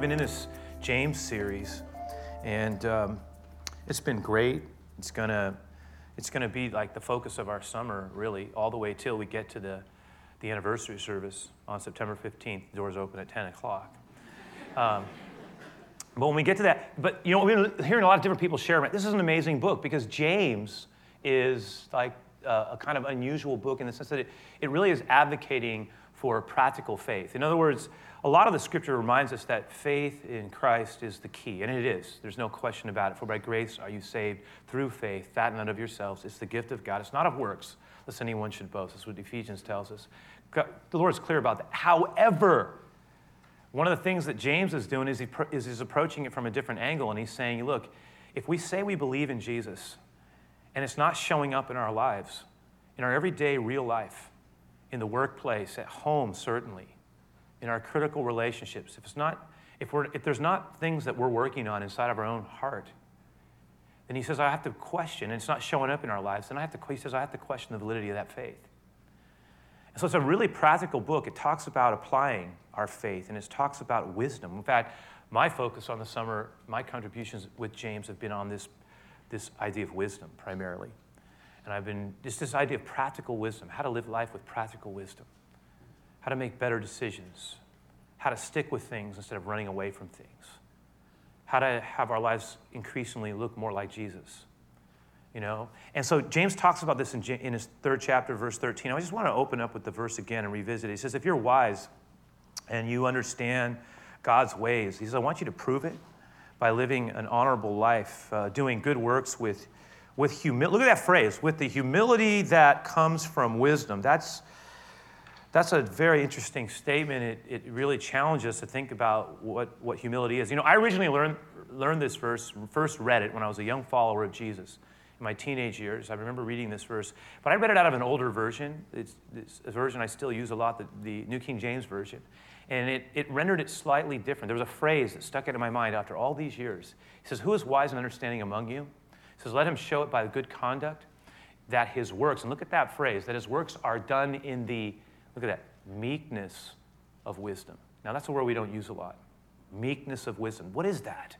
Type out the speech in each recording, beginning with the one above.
We've been in this James series, and um, it's been great. It's gonna, it's gonna be like the focus of our summer, really, all the way till we get to the, the anniversary service on September 15th. The doors open at 10 o'clock. Um, but when we get to that, but you know, we've been hearing a lot of different people share this is an amazing book because James is like uh, a kind of unusual book in the sense that it, it really is advocating for practical faith. In other words, a lot of the scripture reminds us that faith in Christ is the key, and it is. There's no question about it. For by grace are you saved through faith, that none of yourselves. It's the gift of God. It's not of works, lest anyone should boast. That's what Ephesians tells us. The Lord is clear about that. However, one of the things that James is doing is, he, is he's approaching it from a different angle, and he's saying, look, if we say we believe in Jesus, and it's not showing up in our lives, in our everyday real life, in the workplace, at home, certainly, in our critical relationships, if it's not, if, we're, if there's not things that we're working on inside of our own heart, then he says, I have to question, and it's not showing up in our lives, then I have to, he says, I have to question the validity of that faith. And so it's a really practical book. It talks about applying our faith, and it talks about wisdom. In fact, my focus on the summer, my contributions with James have been on this, this idea of wisdom primarily. And I've been, just this idea of practical wisdom, how to live life with practical wisdom, how to make better decisions, how to stick with things instead of running away from things, how to have our lives increasingly look more like Jesus. You know? And so James talks about this in, in his third chapter, verse 13. I just want to open up with the verse again and revisit it. He says, If you're wise and you understand God's ways, he says, I want you to prove it by living an honorable life, uh, doing good works with with humility. Look at that phrase, with the humility that comes from wisdom. That's, that's a very interesting statement. It, it really challenges us to think about what, what humility is. You know, I originally learned, learned this verse, first read it when I was a young follower of Jesus in my teenage years. I remember reading this verse, but I read it out of an older version. It's, it's a version I still use a lot, the, the New King James Version. And it, it rendered it slightly different. There was a phrase that stuck into my mind after all these years. He says, Who is wise and understanding among you? He says, Let him show it by good conduct that his works, and look at that phrase, that his works are done in the, look at that, meekness of wisdom. Now, that's a word we don't use a lot. Meekness of wisdom. What is that?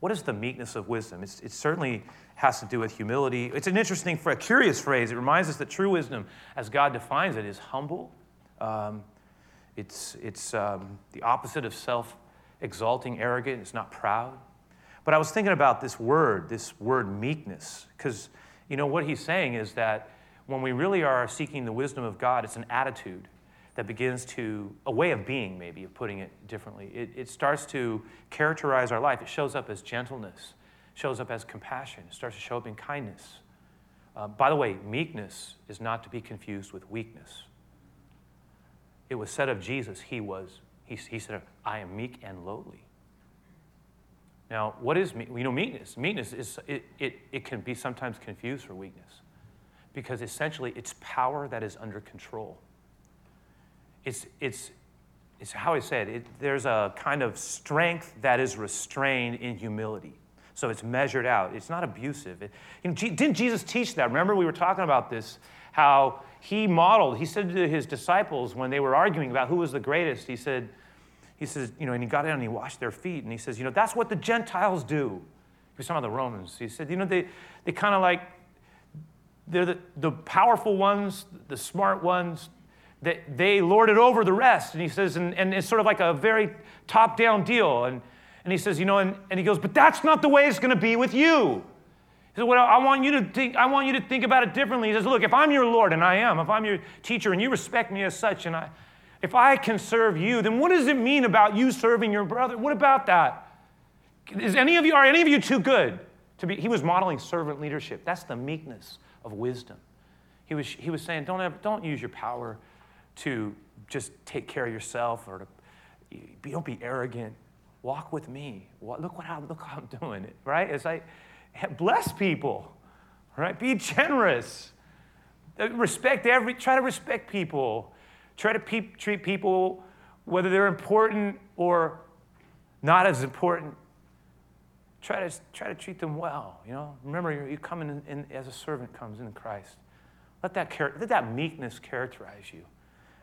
What is the meekness of wisdom? It's, it certainly has to do with humility. It's an interesting, a curious phrase. It reminds us that true wisdom, as God defines it, is humble. Um, it's it's um, the opposite of self exalting, arrogant. It's not proud. But I was thinking about this word, this word meekness, because you know what he's saying is that when we really are seeking the wisdom of God, it's an attitude that begins to, a way of being, maybe, of putting it differently. It, it starts to characterize our life. It shows up as gentleness, shows up as compassion, it starts to show up in kindness. Uh, by the way, meekness is not to be confused with weakness. It was said of Jesus, he was, he, he said, I am meek and lowly. Now, what is you know meekness? Meekness is it, it, it can be sometimes confused for weakness because essentially it's power that is under control. It's it's it's how I said it, there's a kind of strength that is restrained in humility. So it's measured out. It's not abusive. It, you know, didn't Jesus teach that? Remember, we were talking about this, how he modeled, he said to his disciples when they were arguing about who was the greatest, he said, he says, you know, and he got down and he washed their feet. And he says, you know, that's what the Gentiles do. He was talking about the Romans. He said, you know, they, they kind of like, they're the, the powerful ones, the smart ones, that they lord it over the rest. And he says, and, and it's sort of like a very top down deal. And, and he says, you know, and, and he goes, but that's not the way it's going to be with you. He said, well, I want you to think, I want you to think about it differently. He says, look, if I'm your Lord, and I am, if I'm your teacher and you respect me as such, and I, if I can serve you, then what does it mean about you serving your brother? What about that? Is any of you, are any of you too good to be? He was modeling servant leadership. That's the meekness of wisdom. He was, he was saying, don't, ever, don't use your power to just take care of yourself or to, don't be arrogant. Walk with me. Look what I'm, look how I'm doing it, right? It's like, bless people, right? Be generous. Uh, respect every, try to respect people. Try to pe- treat people, whether they're important or not as important, try to, try to treat them well. You know, remember, you're, you're coming in, in, as a servant comes in Christ. Let that, char- let that meekness characterize you.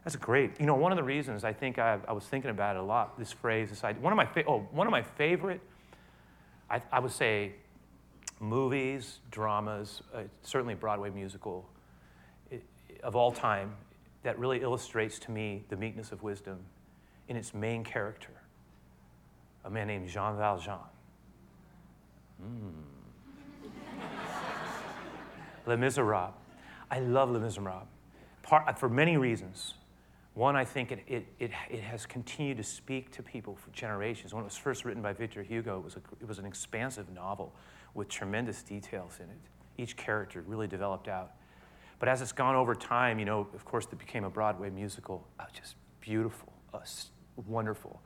That's great. You know, one of the reasons I think I, I was thinking about it a lot, this phrase, this idea, one of my, fa- oh, one of my favorite, I, I would say, movies, dramas, uh, certainly Broadway musical it, of all time that really illustrates to me the meekness of wisdom in its main character, a man named Jean Valjean. Mm. Les Miserables. I love Les Miserables Part, for many reasons. One, I think it, it, it, it, has continued to speak to people for generations. When it was first written by Victor Hugo, it was, a, it was an expansive novel with tremendous details in it. Each character really developed out. But as it's gone over time, you know, of course, it became a Broadway musical, uh, just beautiful, uh, wonderful.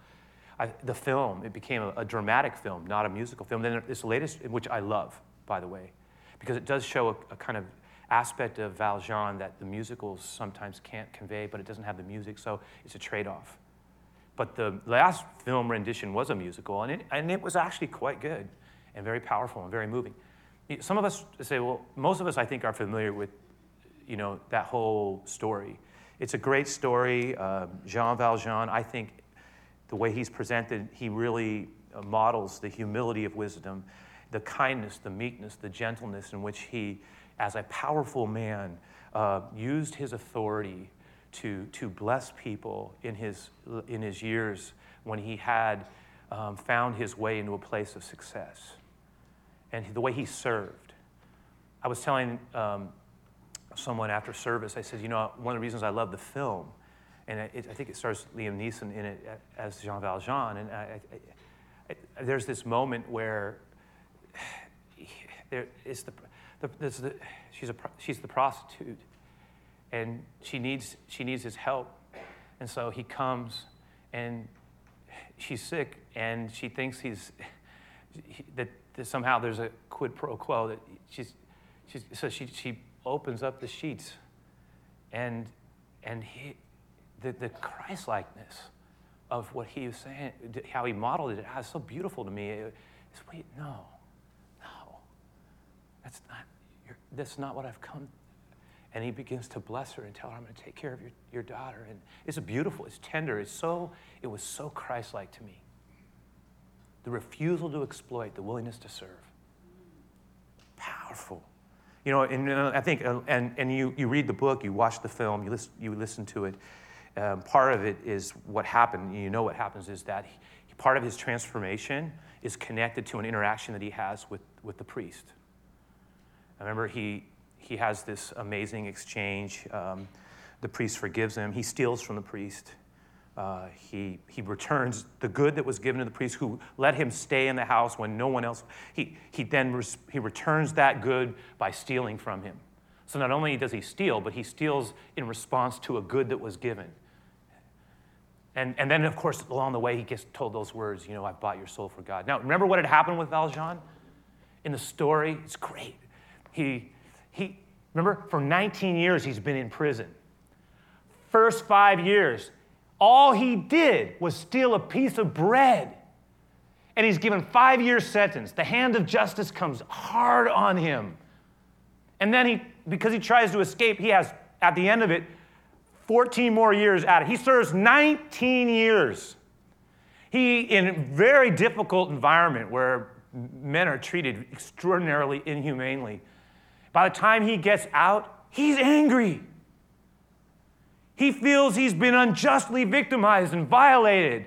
I, the film, it became a, a, dramatic film, not a musical film. Then this latest, which I love, by the way, because it does show a, a kind of aspect of Valjean that the musicals sometimes can't convey, but it doesn't have the music, so it's a trade off. But the last film rendition was a musical, and it, and it was actually quite good and very powerful and very moving. Some of us say, well, most of us, I think, are familiar with you know, that whole story. It's a great story. Uh, Jean Valjean, I think the way he's presented, he really uh, models the humility of wisdom, the kindness, the meekness, the gentleness in which he, as a powerful man, uh, used his authority to, to bless people in his, in his years when he had um, found his way into a place of success. And the way he served. I was telling um, someone after service, I said, you know, one of the reasons I love the film, and it, I think it stars Liam Neeson in it as Jean Valjean, and I, I, I, there's this moment where there is the, the, the, she's, a, she's the prostitute, and she needs, she needs his help, and so he comes, and she's sick, and she thinks he's, that, that somehow there's a quid pro quo, that she's, she's so she, she opens up the sheets and, and he, the, the Christ likeness of what he was saying, how he modeled it, it was so beautiful to me. It's, wait, no, no, that's not, that's not what I've come. And he begins to bless her and tell her, I'm going to take care of your, your daughter. And it's beautiful, it's tender, it's so, it was so Christ like to me. The refusal to exploit, the willingness to serve. Powerful. You know, and uh, I think, uh, and, and you, you read the book, you watch the film, you listen, you listen to it. Um, part of it is what happened. You know what happens is that he, part of his transformation is connected to an interaction that he has with, with the priest. I remember he, he has this amazing exchange. Um, the priest forgives him. He steals from the priest. Uh, he, he returns the good that was given to the priest who let him stay in the house when no one else, he, he then res, he returns that good by stealing from him. So not only does he steal, but he steals in response to a good that was given. And, and then, of course, along the way, he gets told those words, you know, I bought your soul for God. Now, remember what had happened with Valjean? In the story, it's great. He, he, remember, for 19 years, he's been in prison. First five years, all he did was steal a piece of bread. And he's given five years sentence. The hand of justice comes hard on him. And then he, because he tries to escape, he has, at the end of it, 14 more years at it. He serves 19 years. He, in a very difficult environment where men are treated extraordinarily inhumanely, by the time he gets out, he's angry. He feels he's been unjustly victimized and violated,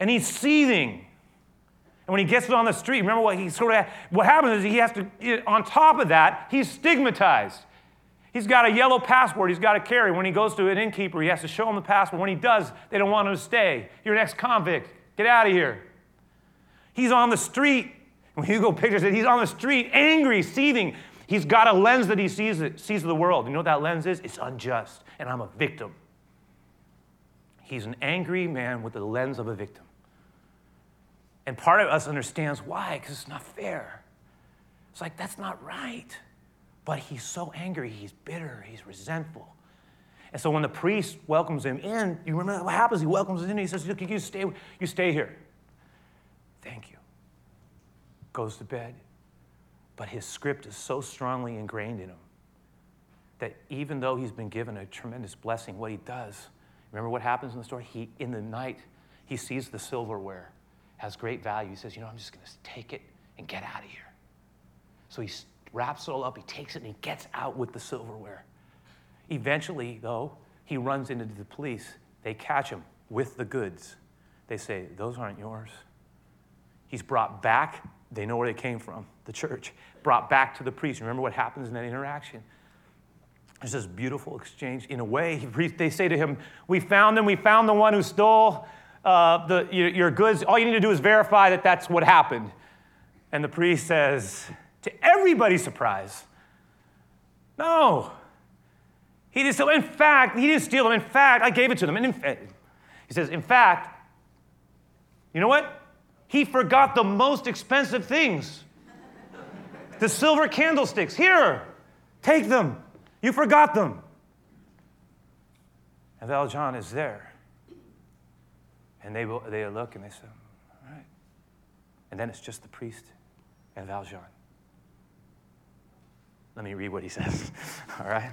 and he's seething. And when he gets on the street, remember what he sort of what happens is he has to on top of that, he's stigmatized. He's got a yellow passport he's got to carry. When he goes to an innkeeper, he has to show him the passport. When he does, they don't want him to stay. You're an ex-convict. Get out of here. He's on the street. When Hugo pictures it, he's on the street, angry, seething. He's got a lens that he sees, sees the world. You know what that lens is? It's unjust and I'm a victim. He's an angry man with the lens of a victim. And part of us understands why, because it's not fair. It's like, that's not right. But he's so angry, he's bitter, he's resentful. And so when the priest welcomes him in, you remember what happens? He welcomes him in, he says, Look, you stay, you stay here. Thank you. Goes to bed. But his script is so strongly ingrained in him that even though he's been given a tremendous blessing, what he does, remember what happens in the story? He, in the night, he sees the silverware has great value. He says, You know, I'm just going to take it and get out of here. So he wraps it all up, he takes it, and he gets out with the silverware. Eventually, though, he runs into the police. They catch him with the goods. They say, Those aren't yours. He's brought back. They know where they came from, the church. Brought back to the priest. Remember what happens in that interaction? There's this beautiful exchange. In a way, they say to him, We found him. We found the one who stole uh, the, your, your goods. All you need to do is verify that that's what happened. And the priest says, to everybody's surprise, No, he didn't steal. In fact, he didn't steal them. In fact, I gave it to them. And in, fact, he says, In fact, you know what? He forgot the most expensive things the silver candlesticks. Here, take them. You forgot them. And Valjean is there. And they, will, they look and they say, All right. And then it's just the priest and Valjean. Let me read what he says. All right.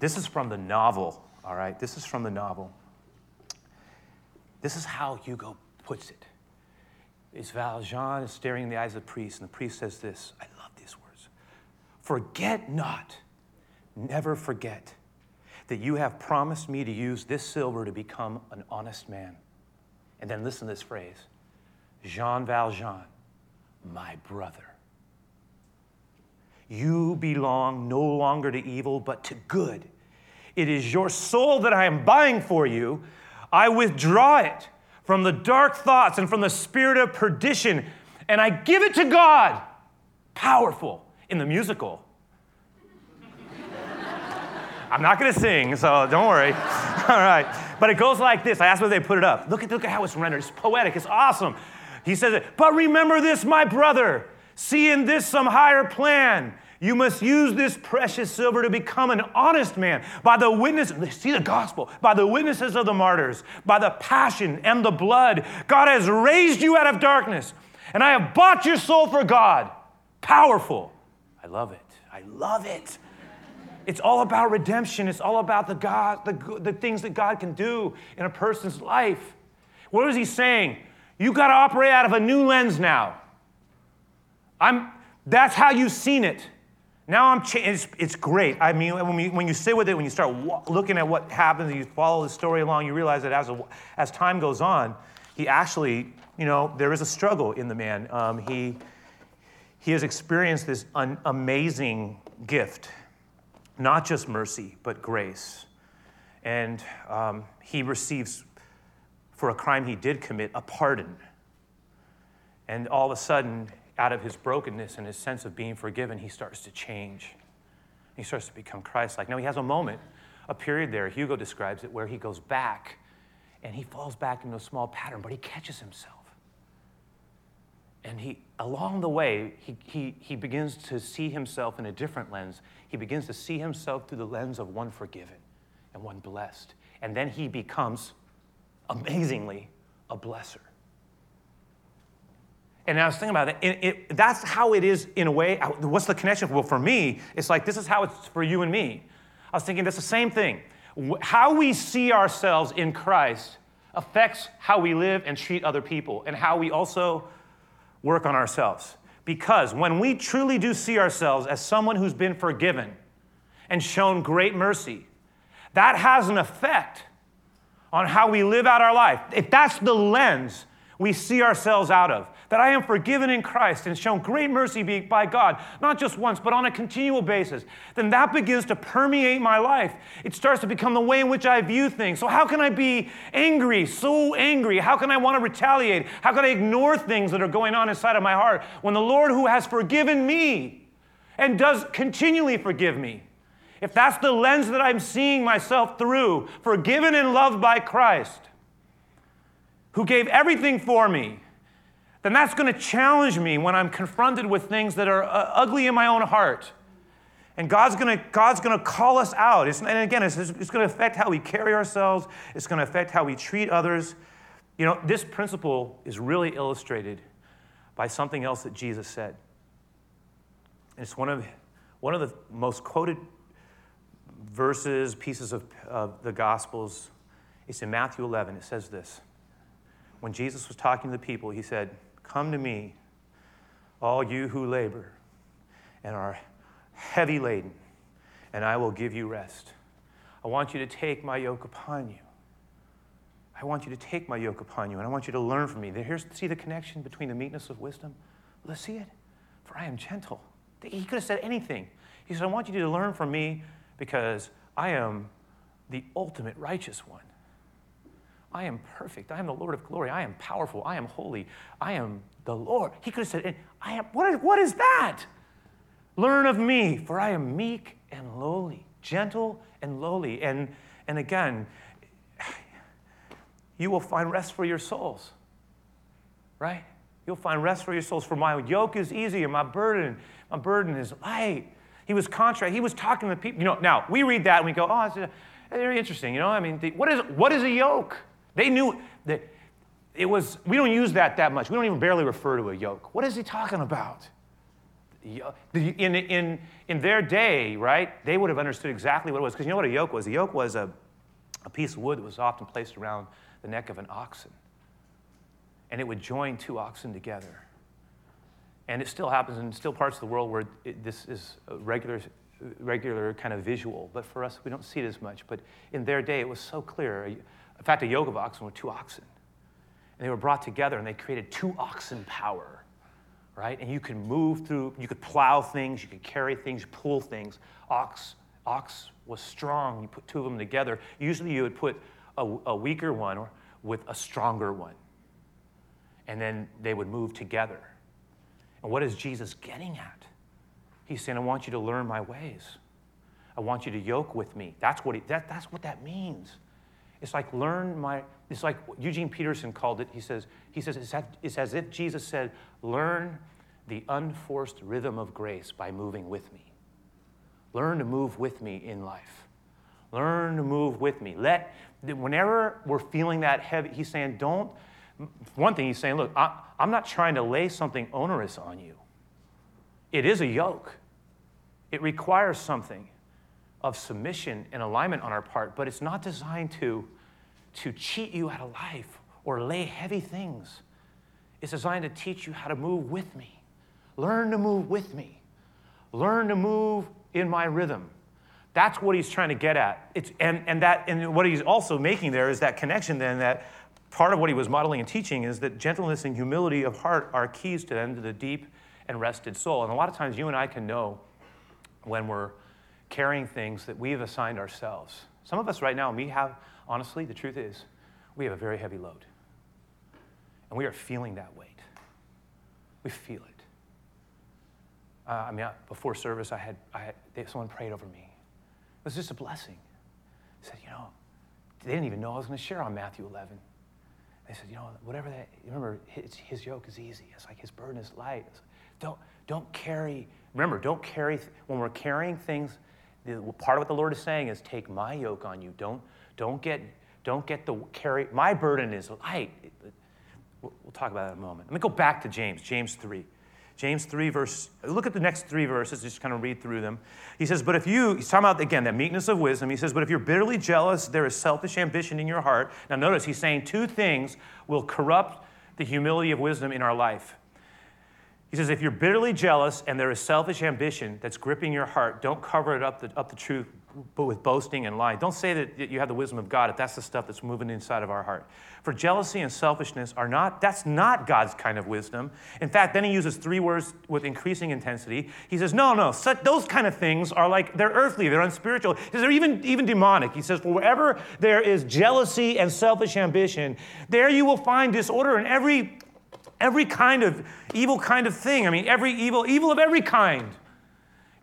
This is from the novel. All right. This is from the novel. This is how Hugo puts it. Is Valjean is staring in the eyes of the priest, and the priest says this. I love these words. Forget not, never forget that you have promised me to use this silver to become an honest man. And then listen to this phrase Jean Valjean, my brother. You belong no longer to evil, but to good. It is your soul that I am buying for you. I withdraw it from the dark thoughts and from the spirit of perdition, and I give it to God. Powerful in the musical. I'm not going to sing, so don't worry. All right. But it goes like this. I asked where they put it up. Look at, look at how it's rendered. It's poetic. It's awesome. He says. But remember this, my brother. See in this some higher plan. You must use this precious silver to become an honest man by the witness, see the gospel, by the witnesses of the martyrs, by the passion and the blood. God has raised you out of darkness, and I have bought your soul for God. Powerful. I love it. I love it. It's all about redemption. It's all about the God, the, the things that God can do in a person's life. What is he saying? You got to operate out of a new lens now. I'm, that's how you've seen it. Now I'm cha- it's, it's great. I mean, when, when you sit with it, when you start looking at what happens, and you follow the story along, you realize that as, a, as time goes on, he actually, you know, there is a struggle in the man. Um, he, he has experienced this un- amazing gift not just mercy, but grace. And um, he receives, for a crime he did commit, a pardon. And all of a sudden, out of his brokenness and his sense of being forgiven, he starts to change. He starts to become Christ like. Now, he has a moment, a period there, Hugo describes it, where he goes back and he falls back into a small pattern, but he catches himself. And he, along the way, he, he, he begins to see himself in a different lens. He begins to see himself through the lens of one forgiven and one blessed. And then he becomes, amazingly, a blesser. And I was thinking about it, it, it, that's how it is in a way. What's the connection? Well, for me, it's like this is how it's for you and me. I was thinking that's the same thing. How we see ourselves in Christ affects how we live and treat other people, and how we also work on ourselves. Because when we truly do see ourselves as someone who's been forgiven and shown great mercy, that has an effect on how we live out our life. If that's the lens we see ourselves out of, that I am forgiven in Christ and shown great mercy by God, not just once, but on a continual basis, then that begins to permeate my life. It starts to become the way in which I view things. So, how can I be angry, so angry? How can I want to retaliate? How can I ignore things that are going on inside of my heart when the Lord who has forgiven me and does continually forgive me? If that's the lens that I'm seeing myself through, forgiven and loved by Christ, who gave everything for me, then that's going to challenge me when I'm confronted with things that are uh, ugly in my own heart. And God's going God's to call us out. It's, and again, it's, it's going to affect how we carry ourselves, it's going to affect how we treat others. You know, this principle is really illustrated by something else that Jesus said. And it's one of, One of the most quoted verses, pieces of, of the Gospels, It's in Matthew 11. It says this When Jesus was talking to the people, he said, Come to me, all you who labor and are heavy laden, and I will give you rest. I want you to take my yoke upon you. I want you to take my yoke upon you, and I want you to learn from me. Here's, see the connection between the meekness of wisdom? Let's see it. For I am gentle. He could have said anything. He said, I want you to learn from me because I am the ultimate righteous one. I am perfect. I am the Lord of glory. I am powerful. I am holy. I am the Lord. He could have said, I am, what is, what is that? Learn of me, for I am meek and lowly, gentle and lowly. And, and again, you will find rest for your souls, right? You'll find rest for your souls. For my yoke is easy and my burden, my burden is light. He was contrary. He was talking to people. You know, now we read that and we go, oh, it's uh, very interesting. You know, I mean, what is, what is a yoke? They knew that it was, we don't use that that much. We don't even barely refer to a yoke. What is he talking about? In, in, in their day, right, they would have understood exactly what it was. Because you know what a yoke was? A yoke was a, a piece of wood that was often placed around the neck of an oxen. And it would join two oxen together. And it still happens in still parts of the world where it, this is a regular, regular kind of visual. But for us, we don't see it as much. But in their day, it was so clear. In fact, a yoke of oxen were two oxen. And they were brought together and they created two oxen power, right? And you could move through, you could plow things, you could carry things, pull things. Ox, ox was strong. You put two of them together. Usually you would put a, a weaker one with a stronger one. And then they would move together. And what is Jesus getting at? He's saying, I want you to learn my ways. I want you to yoke with me. That's what, he, that, that's what that means. It's like learn my, it's like Eugene Peterson called it. He says, he says it's, it's as if Jesus said, learn the unforced rhythm of grace by moving with me. Learn to move with me in life. Learn to move with me. Let, whenever we're feeling that heavy, he's saying, don't, one thing he's saying, look, I, I'm not trying to lay something onerous on you. It is a yoke, it requires something of submission and alignment on our part, but it's not designed to, to cheat you out of life or lay heavy things. It's designed to teach you how to move with me. Learn to move with me. Learn to move in my rhythm. That's what he's trying to get at. It's, and, and, that, and what he's also making there is that connection then that part of what he was modeling and teaching is that gentleness and humility of heart are keys to to the deep and rested soul. And a lot of times you and I can know when we're carrying things that we've assigned ourselves. Some of us right now, we have, honestly, the truth is, we have a very heavy load. And we are feeling that weight. We feel it. Uh, I mean, before service, I had, I had they, someone prayed over me. It was just a blessing. He said, you know, they didn't even know I was going to share on Matthew 11. They said, you know, whatever that, remember, his, his yoke is easy. It's like his burden is light. Like, don't, don't carry, remember, don't carry, when we're carrying things, part of what the Lord is saying is take my yoke on you. Don't, don't get, don't get the carry, my burden is light. We'll, talk about that in a moment. Let me go back to James, James 3. James 3, verse, look at the next three verses, just kind of read through them. He says, But if you, he's talking about, again, that meekness of wisdom. He says, But if you're bitterly jealous, there is selfish ambition in your heart. Now, notice he's saying two things will corrupt the humility of wisdom in our life. He says, If you're bitterly jealous and there is selfish ambition that's gripping your heart, don't cover it up the, up the truth but with boasting and lying. Don't say that you have the wisdom of God if that's the stuff that's moving inside of our heart. For jealousy and selfishness are not, that's not God's kind of wisdom. In fact, then he uses three words with increasing intensity. He says, no, no, such, those kind of things are like, they're earthly, they're unspiritual. He says, they're even, even demonic. He says, for wherever there is jealousy and selfish ambition, there you will find disorder in every, every kind of evil kind of thing. I mean, every evil, evil of every kind.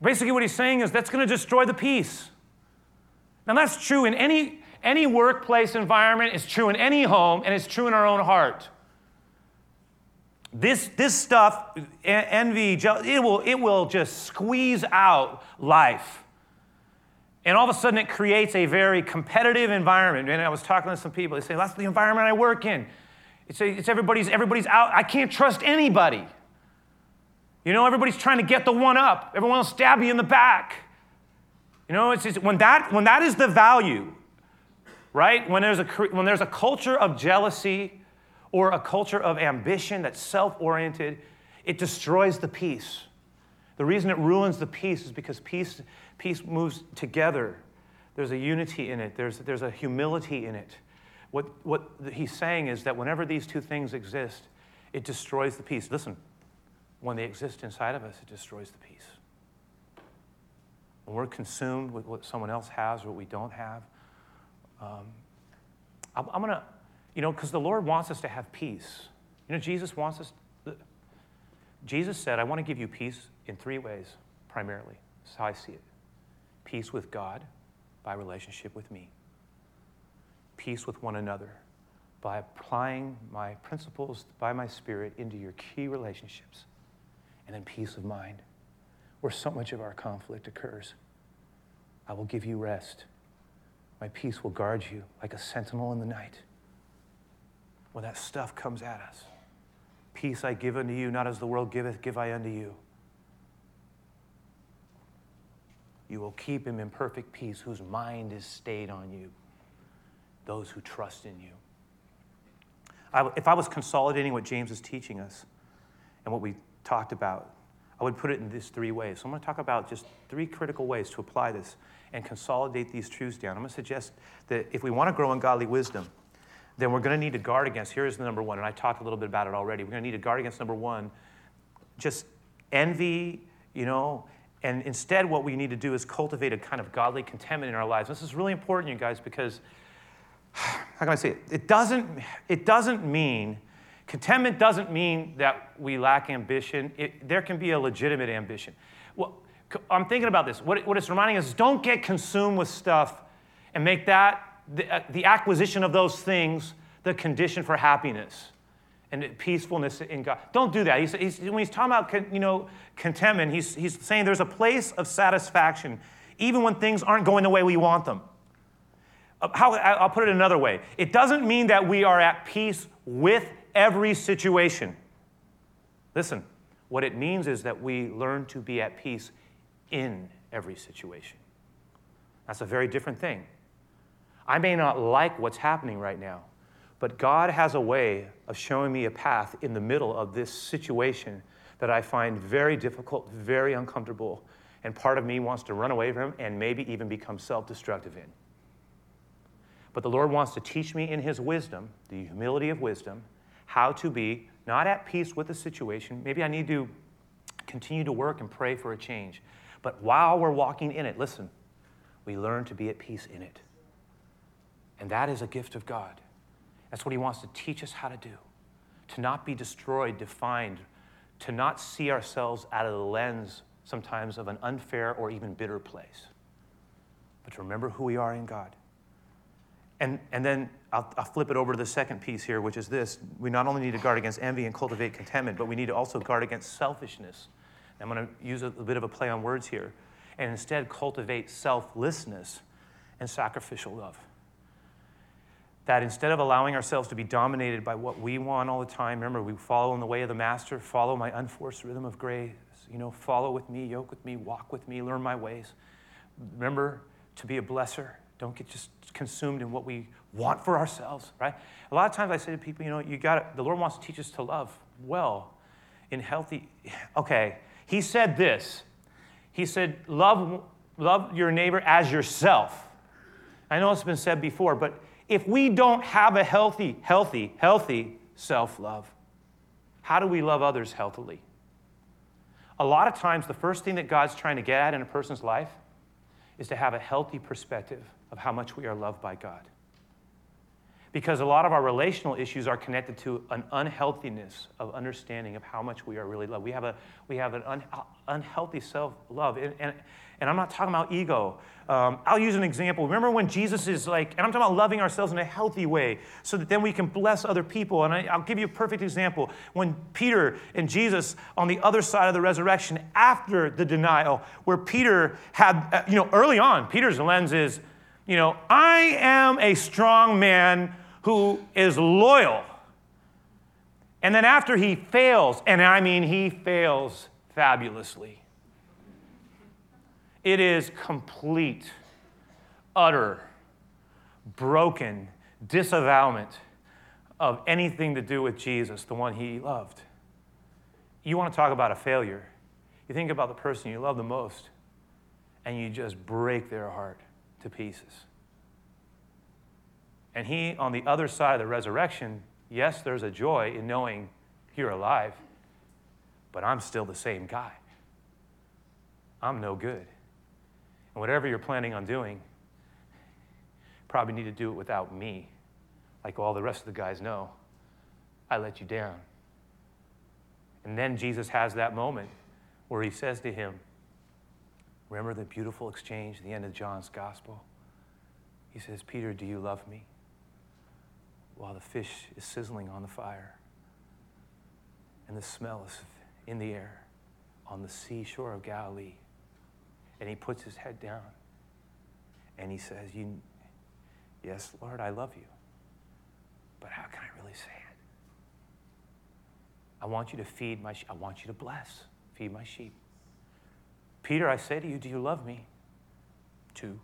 Basically, what he's saying is that's going to destroy the peace. Now, that's true in any, any workplace environment, it's true in any home, and it's true in our own heart. This, this stuff, envy, it will, it will just squeeze out life. And all of a sudden, it creates a very competitive environment. And I was talking to some people, they say, That's the environment I work in. It's, it's everybody's, everybody's out. I can't trust anybody. You know, everybody's trying to get the one up. Everyone will stab you in the back. You know, it's just, when that when that is the value, right? When there's a when there's a culture of jealousy or a culture of ambition that's self-oriented, it destroys the peace. The reason it ruins the peace is because peace, peace moves together. There's a unity in it, there's, there's a humility in it. What, what he's saying is that whenever these two things exist, it destroys the peace. Listen, when they exist inside of us, it destroys the peace. When we're consumed with what someone else has or what we don't have, um, I'm, I'm going to, you know, because the Lord wants us to have peace. You know, Jesus wants us, Jesus said, I want to give you peace in three ways, primarily. That's how I see it peace with God by relationship with me, peace with one another by applying my principles by my spirit into your key relationships, and in peace of mind where so much of our conflict occurs. I will give you rest. My peace will guard you like a sentinel in the night. When that stuff comes at us, peace I give unto you, not as the world giveth, give I unto you. You will keep him in perfect peace, whose mind is stayed on you, those who trust in you. I, if I was consolidating what James is teaching us and what we talked about, I would put it in these three ways. So I'm going to talk about just three critical ways to apply this and consolidate these truths down. I'm going to suggest that if we want to grow in godly wisdom, then we're going to need to guard against. Here's the number one, and I talked a little bit about it already. We're going to need to guard against number one, just envy, you know, and instead, what we need to do is cultivate a kind of godly contentment in our lives. This is really important, you guys, because how can I say it? It doesn't, it doesn't mean, contentment doesn't mean that we lack ambition. It, there can be a legitimate ambition. Well, I'm thinking about this. What, what it's reminding us is don't get consumed with stuff and make that the, uh, the acquisition of those things the condition for happiness and peacefulness in God. Don't do that. He's, he's, when he's talking about you know, contentment, he's, he's saying there's a place of satisfaction even when things aren't going the way we want them. Uh, how, I'll put it another way. It doesn't mean that we are at peace with every situation. Listen, what it means is that we learn to be at peace in every situation. That's a very different thing. I may not like what's happening right now, but God has a way of showing me a path in the middle of this situation that I find very difficult, very uncomfortable, and part of me wants to run away from and maybe even become self destructive in. But the Lord wants to teach me in His wisdom, the humility of wisdom, how to be not at peace with the situation. Maybe I need to continue to work and pray for a change. But while we're walking in it, listen, we learn to be at peace in it. And that is a gift of God. That's what He wants to teach us how to do to not be destroyed, defined, to not see ourselves out of the lens sometimes of an unfair or even bitter place, but to remember who we are in God. And, and then I'll, I'll, flip it over to the second piece here, which is this. We not only need to guard against envy and cultivate contentment, but we need to also guard against selfishness. I'm going to use a, a bit of a play on words here, and instead cultivate selflessness and sacrificial love that instead of allowing ourselves to be dominated by what we want all the time, remember, we follow in the way of the Master, follow my unforced rhythm of grace, you know, follow with me, yoke with me, walk with me, learn my ways. Remember to be a blesser. Don't get just consumed in what we want for ourselves, right? A lot of times I say to people, you know, you got the Lord wants to teach us to love well, in healthy. Okay, He said this. He said, love, love your neighbor as yourself. I know it's been said before, but if we don't have a healthy, healthy, healthy self love, how do we love others healthily? A lot of times, the first thing that God's trying to get at in a person's life is to have a healthy perspective of how much we are loved by God. Because a lot of our relational issues are connected to an unhealthiness of understanding of how much we are really loved. We have, a, we have an un, unhealthy self love. And, and, and I'm not talking about ego. Um, I'll use an example. Remember when Jesus is like, and I'm talking about loving ourselves in a healthy way so that then we can bless other people. And I, will give you a perfect example. When Peter and Jesus on the other side of the resurrection after the denial, where Peter had, uh, you know, early on, Peter's lens is, you know, I am a strong man who is loyal. And then after he fails, and I mean he fails fabulously. It is complete, utter, broken disavowment of anything to do with Jesus, the one he loved. You want to talk about a failure. You think about the person you love the most, and you just break their heart to pieces. And he, on the other side of the resurrection, yes, there's a joy in knowing you're alive, but I'm still the same guy. I'm no good. And whatever you're planning on doing, probably need to do it without me. Like all the rest of the guys know, I let you down. And then Jesus has that moment where he says to him, Remember the beautiful exchange at the end of John's gospel? He says, Peter, do you love me? While the fish is sizzling on the fire and the smell is in the air on the seashore of Galilee. And he puts his head down and he says, you, Yes, Lord, I love you. But how can I really say it? I want you to feed my sheep. I want you to bless, feed my sheep. Peter, I say to you, do you love me? Two,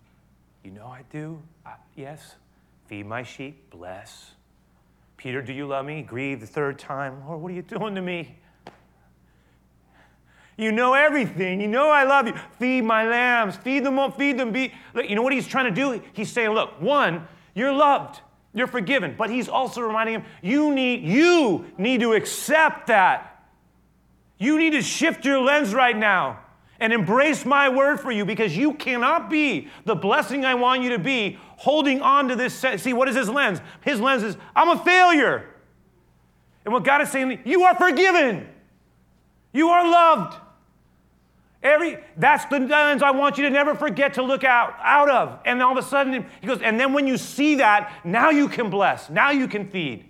you know I do. I, yes, feed my sheep, bless. Peter, do you love me? Grieve the third time. Lord, what are you doing to me? You know everything. You know I love you. Feed my lambs. Feed them. up. Feed them. Be. Look, you know what he's trying to do? He's saying, look, one, you're loved. You're forgiven. But he's also reminding him, you need, you need to accept that. You need to shift your lens right now and embrace my word for you because you cannot be the blessing I want you to be holding on to this. See, what is his lens? His lens is, I'm a failure. And what God is saying, you are forgiven. You are loved. Every that's the lens I want you to never forget to look out out of. And all of a sudden he goes, and then when you see that, now you can bless, now you can feed.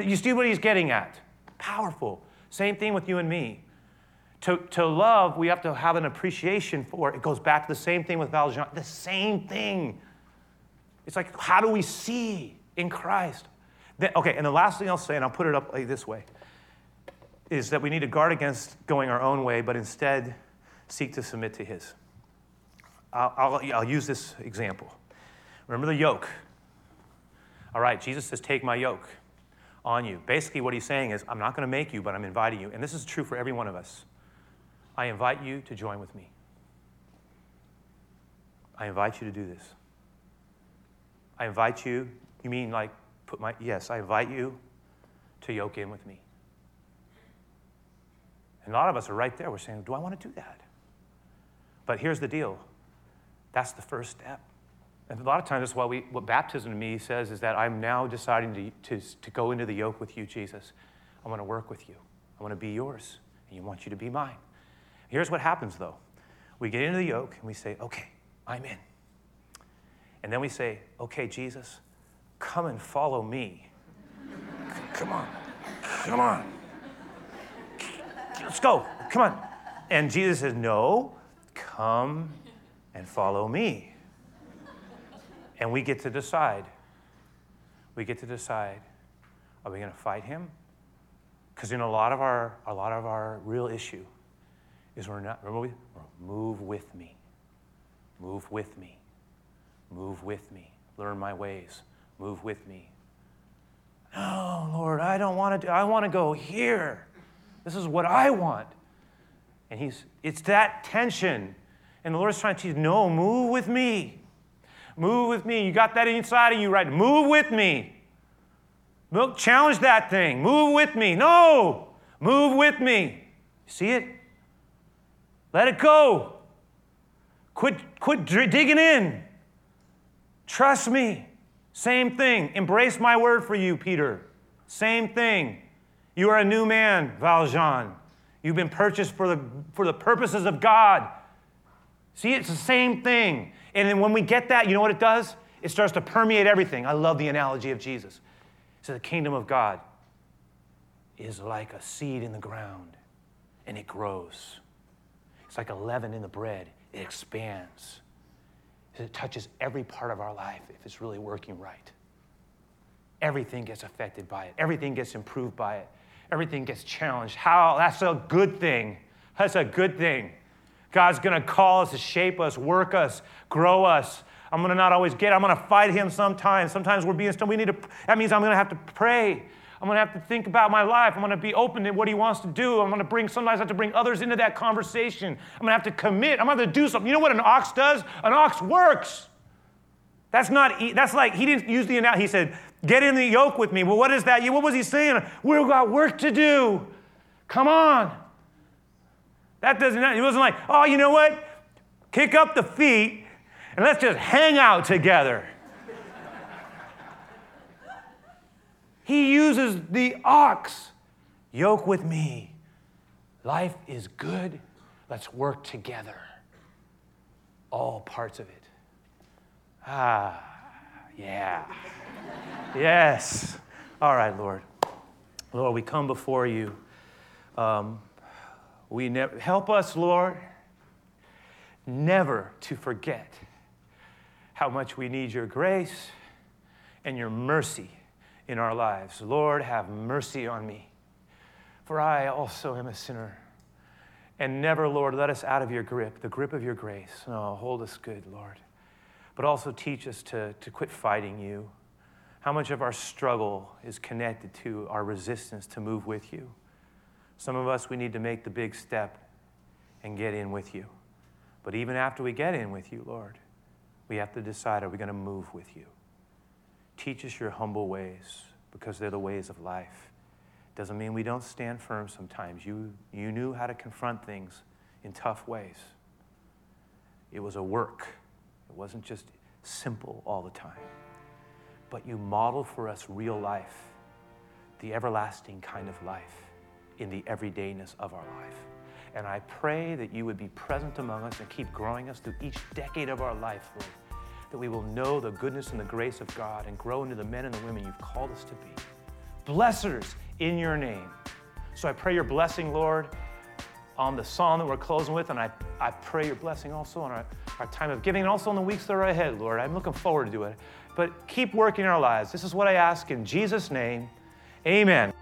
You see what he's getting at? Powerful. Same thing with you and me. To, to love, we have to have an appreciation for it. It goes back to the same thing with Valjean, the same thing. It's like, how do we see in Christ? Then, okay, and the last thing I'll say, and I'll put it up like this way, is that we need to guard against going our own way, but instead seek to submit to His. I'll, I'll, I'll use this example. Remember the yoke. All right, Jesus says, Take my yoke on you. Basically, what he's saying is, I'm not going to make you, but I'm inviting you. And this is true for every one of us. I invite you to join with me. I invite you to do this. I invite you, you mean like put my, yes, I invite you to yoke in with me. And a lot of us are right there. We're saying, do I want to do that? But here's the deal that's the first step. And a lot of times, that's why we, what baptism to me says is that I'm now deciding to, to, to go into the yoke with you, Jesus. I want to work with you. I want to be yours, and you want you to be mine. Here's what happens though we get into the yoke and we say, okay, I'm in. And then we say, okay, Jesus, come and follow me. come on, come on. Let's go, come on. And Jesus says, no, come and follow me. And we get to decide. We get to decide are we going to fight him? Because in a lot of our a lot of our real issue is we're not, remember, move with me. Move with me. Move with me. Learn my ways. Move with me. No, Lord, I don't want to do, I want to go here. This is what I want. And he's, it's that tension. And the Lord's trying to teach, no, move with me. Move with me. You got that inside of you, right? Move with me. Look, challenge that thing. Move with me. No, move with me. See it? Let it go. Quit, quit digging in. Trust me. Same thing. Embrace my word for you, Peter. Same thing. You are a new man, Valjean. You've been purchased for the, for the purposes of God. See, it's the same thing. And then when we get that, you know what it does? It starts to permeate everything. I love the analogy of Jesus. So the kingdom of God is like a seed in the ground, and it grows. It's like a leaven in the bread, it expands. It touches every part of our life if it's really working right. Everything gets affected by it, everything gets improved by it, everything gets challenged. How? That's a good thing. That's a good thing. God's to call us to shape us, work us, grow us. I'm to not always get. It. I'm to fight Him sometimes. Sometimes we're being. We need to. That means I'm to have to pray. I'm going to have to think about my life. I'm going to be open to what He wants to do. I'm going to bring. Sometimes I have to bring others into that conversation. I'm going to have to commit. I'm going to have to do something. You know what an ox does? An ox works. That's not. That's like He didn't use the analogy. He said, "Get in the yoke with me." Well, what is that? What was He saying? We've got work to do. Come on. That doesn't, it wasn't like, oh, you know what? Kick up the feet and let's just hang out together. He uses the ox. Yoke with me. Life is good. Let's work together. All parts of it. Ah, yeah. yes. All right, Lord. Lord, we come before you. Um, we never help us, Lord, never to forget how much we need your grace and your mercy in our lives. Lord, have mercy on me, for I also am a sinner. And never, Lord, let us out of your grip, the grip of your grace. No, hold us good, Lord. But also teach us to, to quit fighting you. How much of our struggle is connected to our resistance to move with you? Some of us, we need to make the big step and get in with you. But even after we get in with you, Lord, we have to decide are we going to move with you? Teach us your humble ways because they're the ways of life. Doesn't mean we don't stand firm sometimes. You, you knew how to confront things in tough ways. It was a work, it wasn't just simple all the time. But you modeled for us real life, the everlasting kind of life in the everydayness of our life. And I pray that you would be present among us and keep growing us through each decade of our life, Lord, that we will know the goodness and the grace of God and grow into the men and the women you've called us to be. Blessers in your name. So I pray your blessing, Lord, on the song that we're closing with, and I, I pray your blessing also on our, our time of giving and also on the weeks that are ahead, Lord. I'm looking forward to it. But keep working in our lives. This is what I ask in Jesus' name. Amen.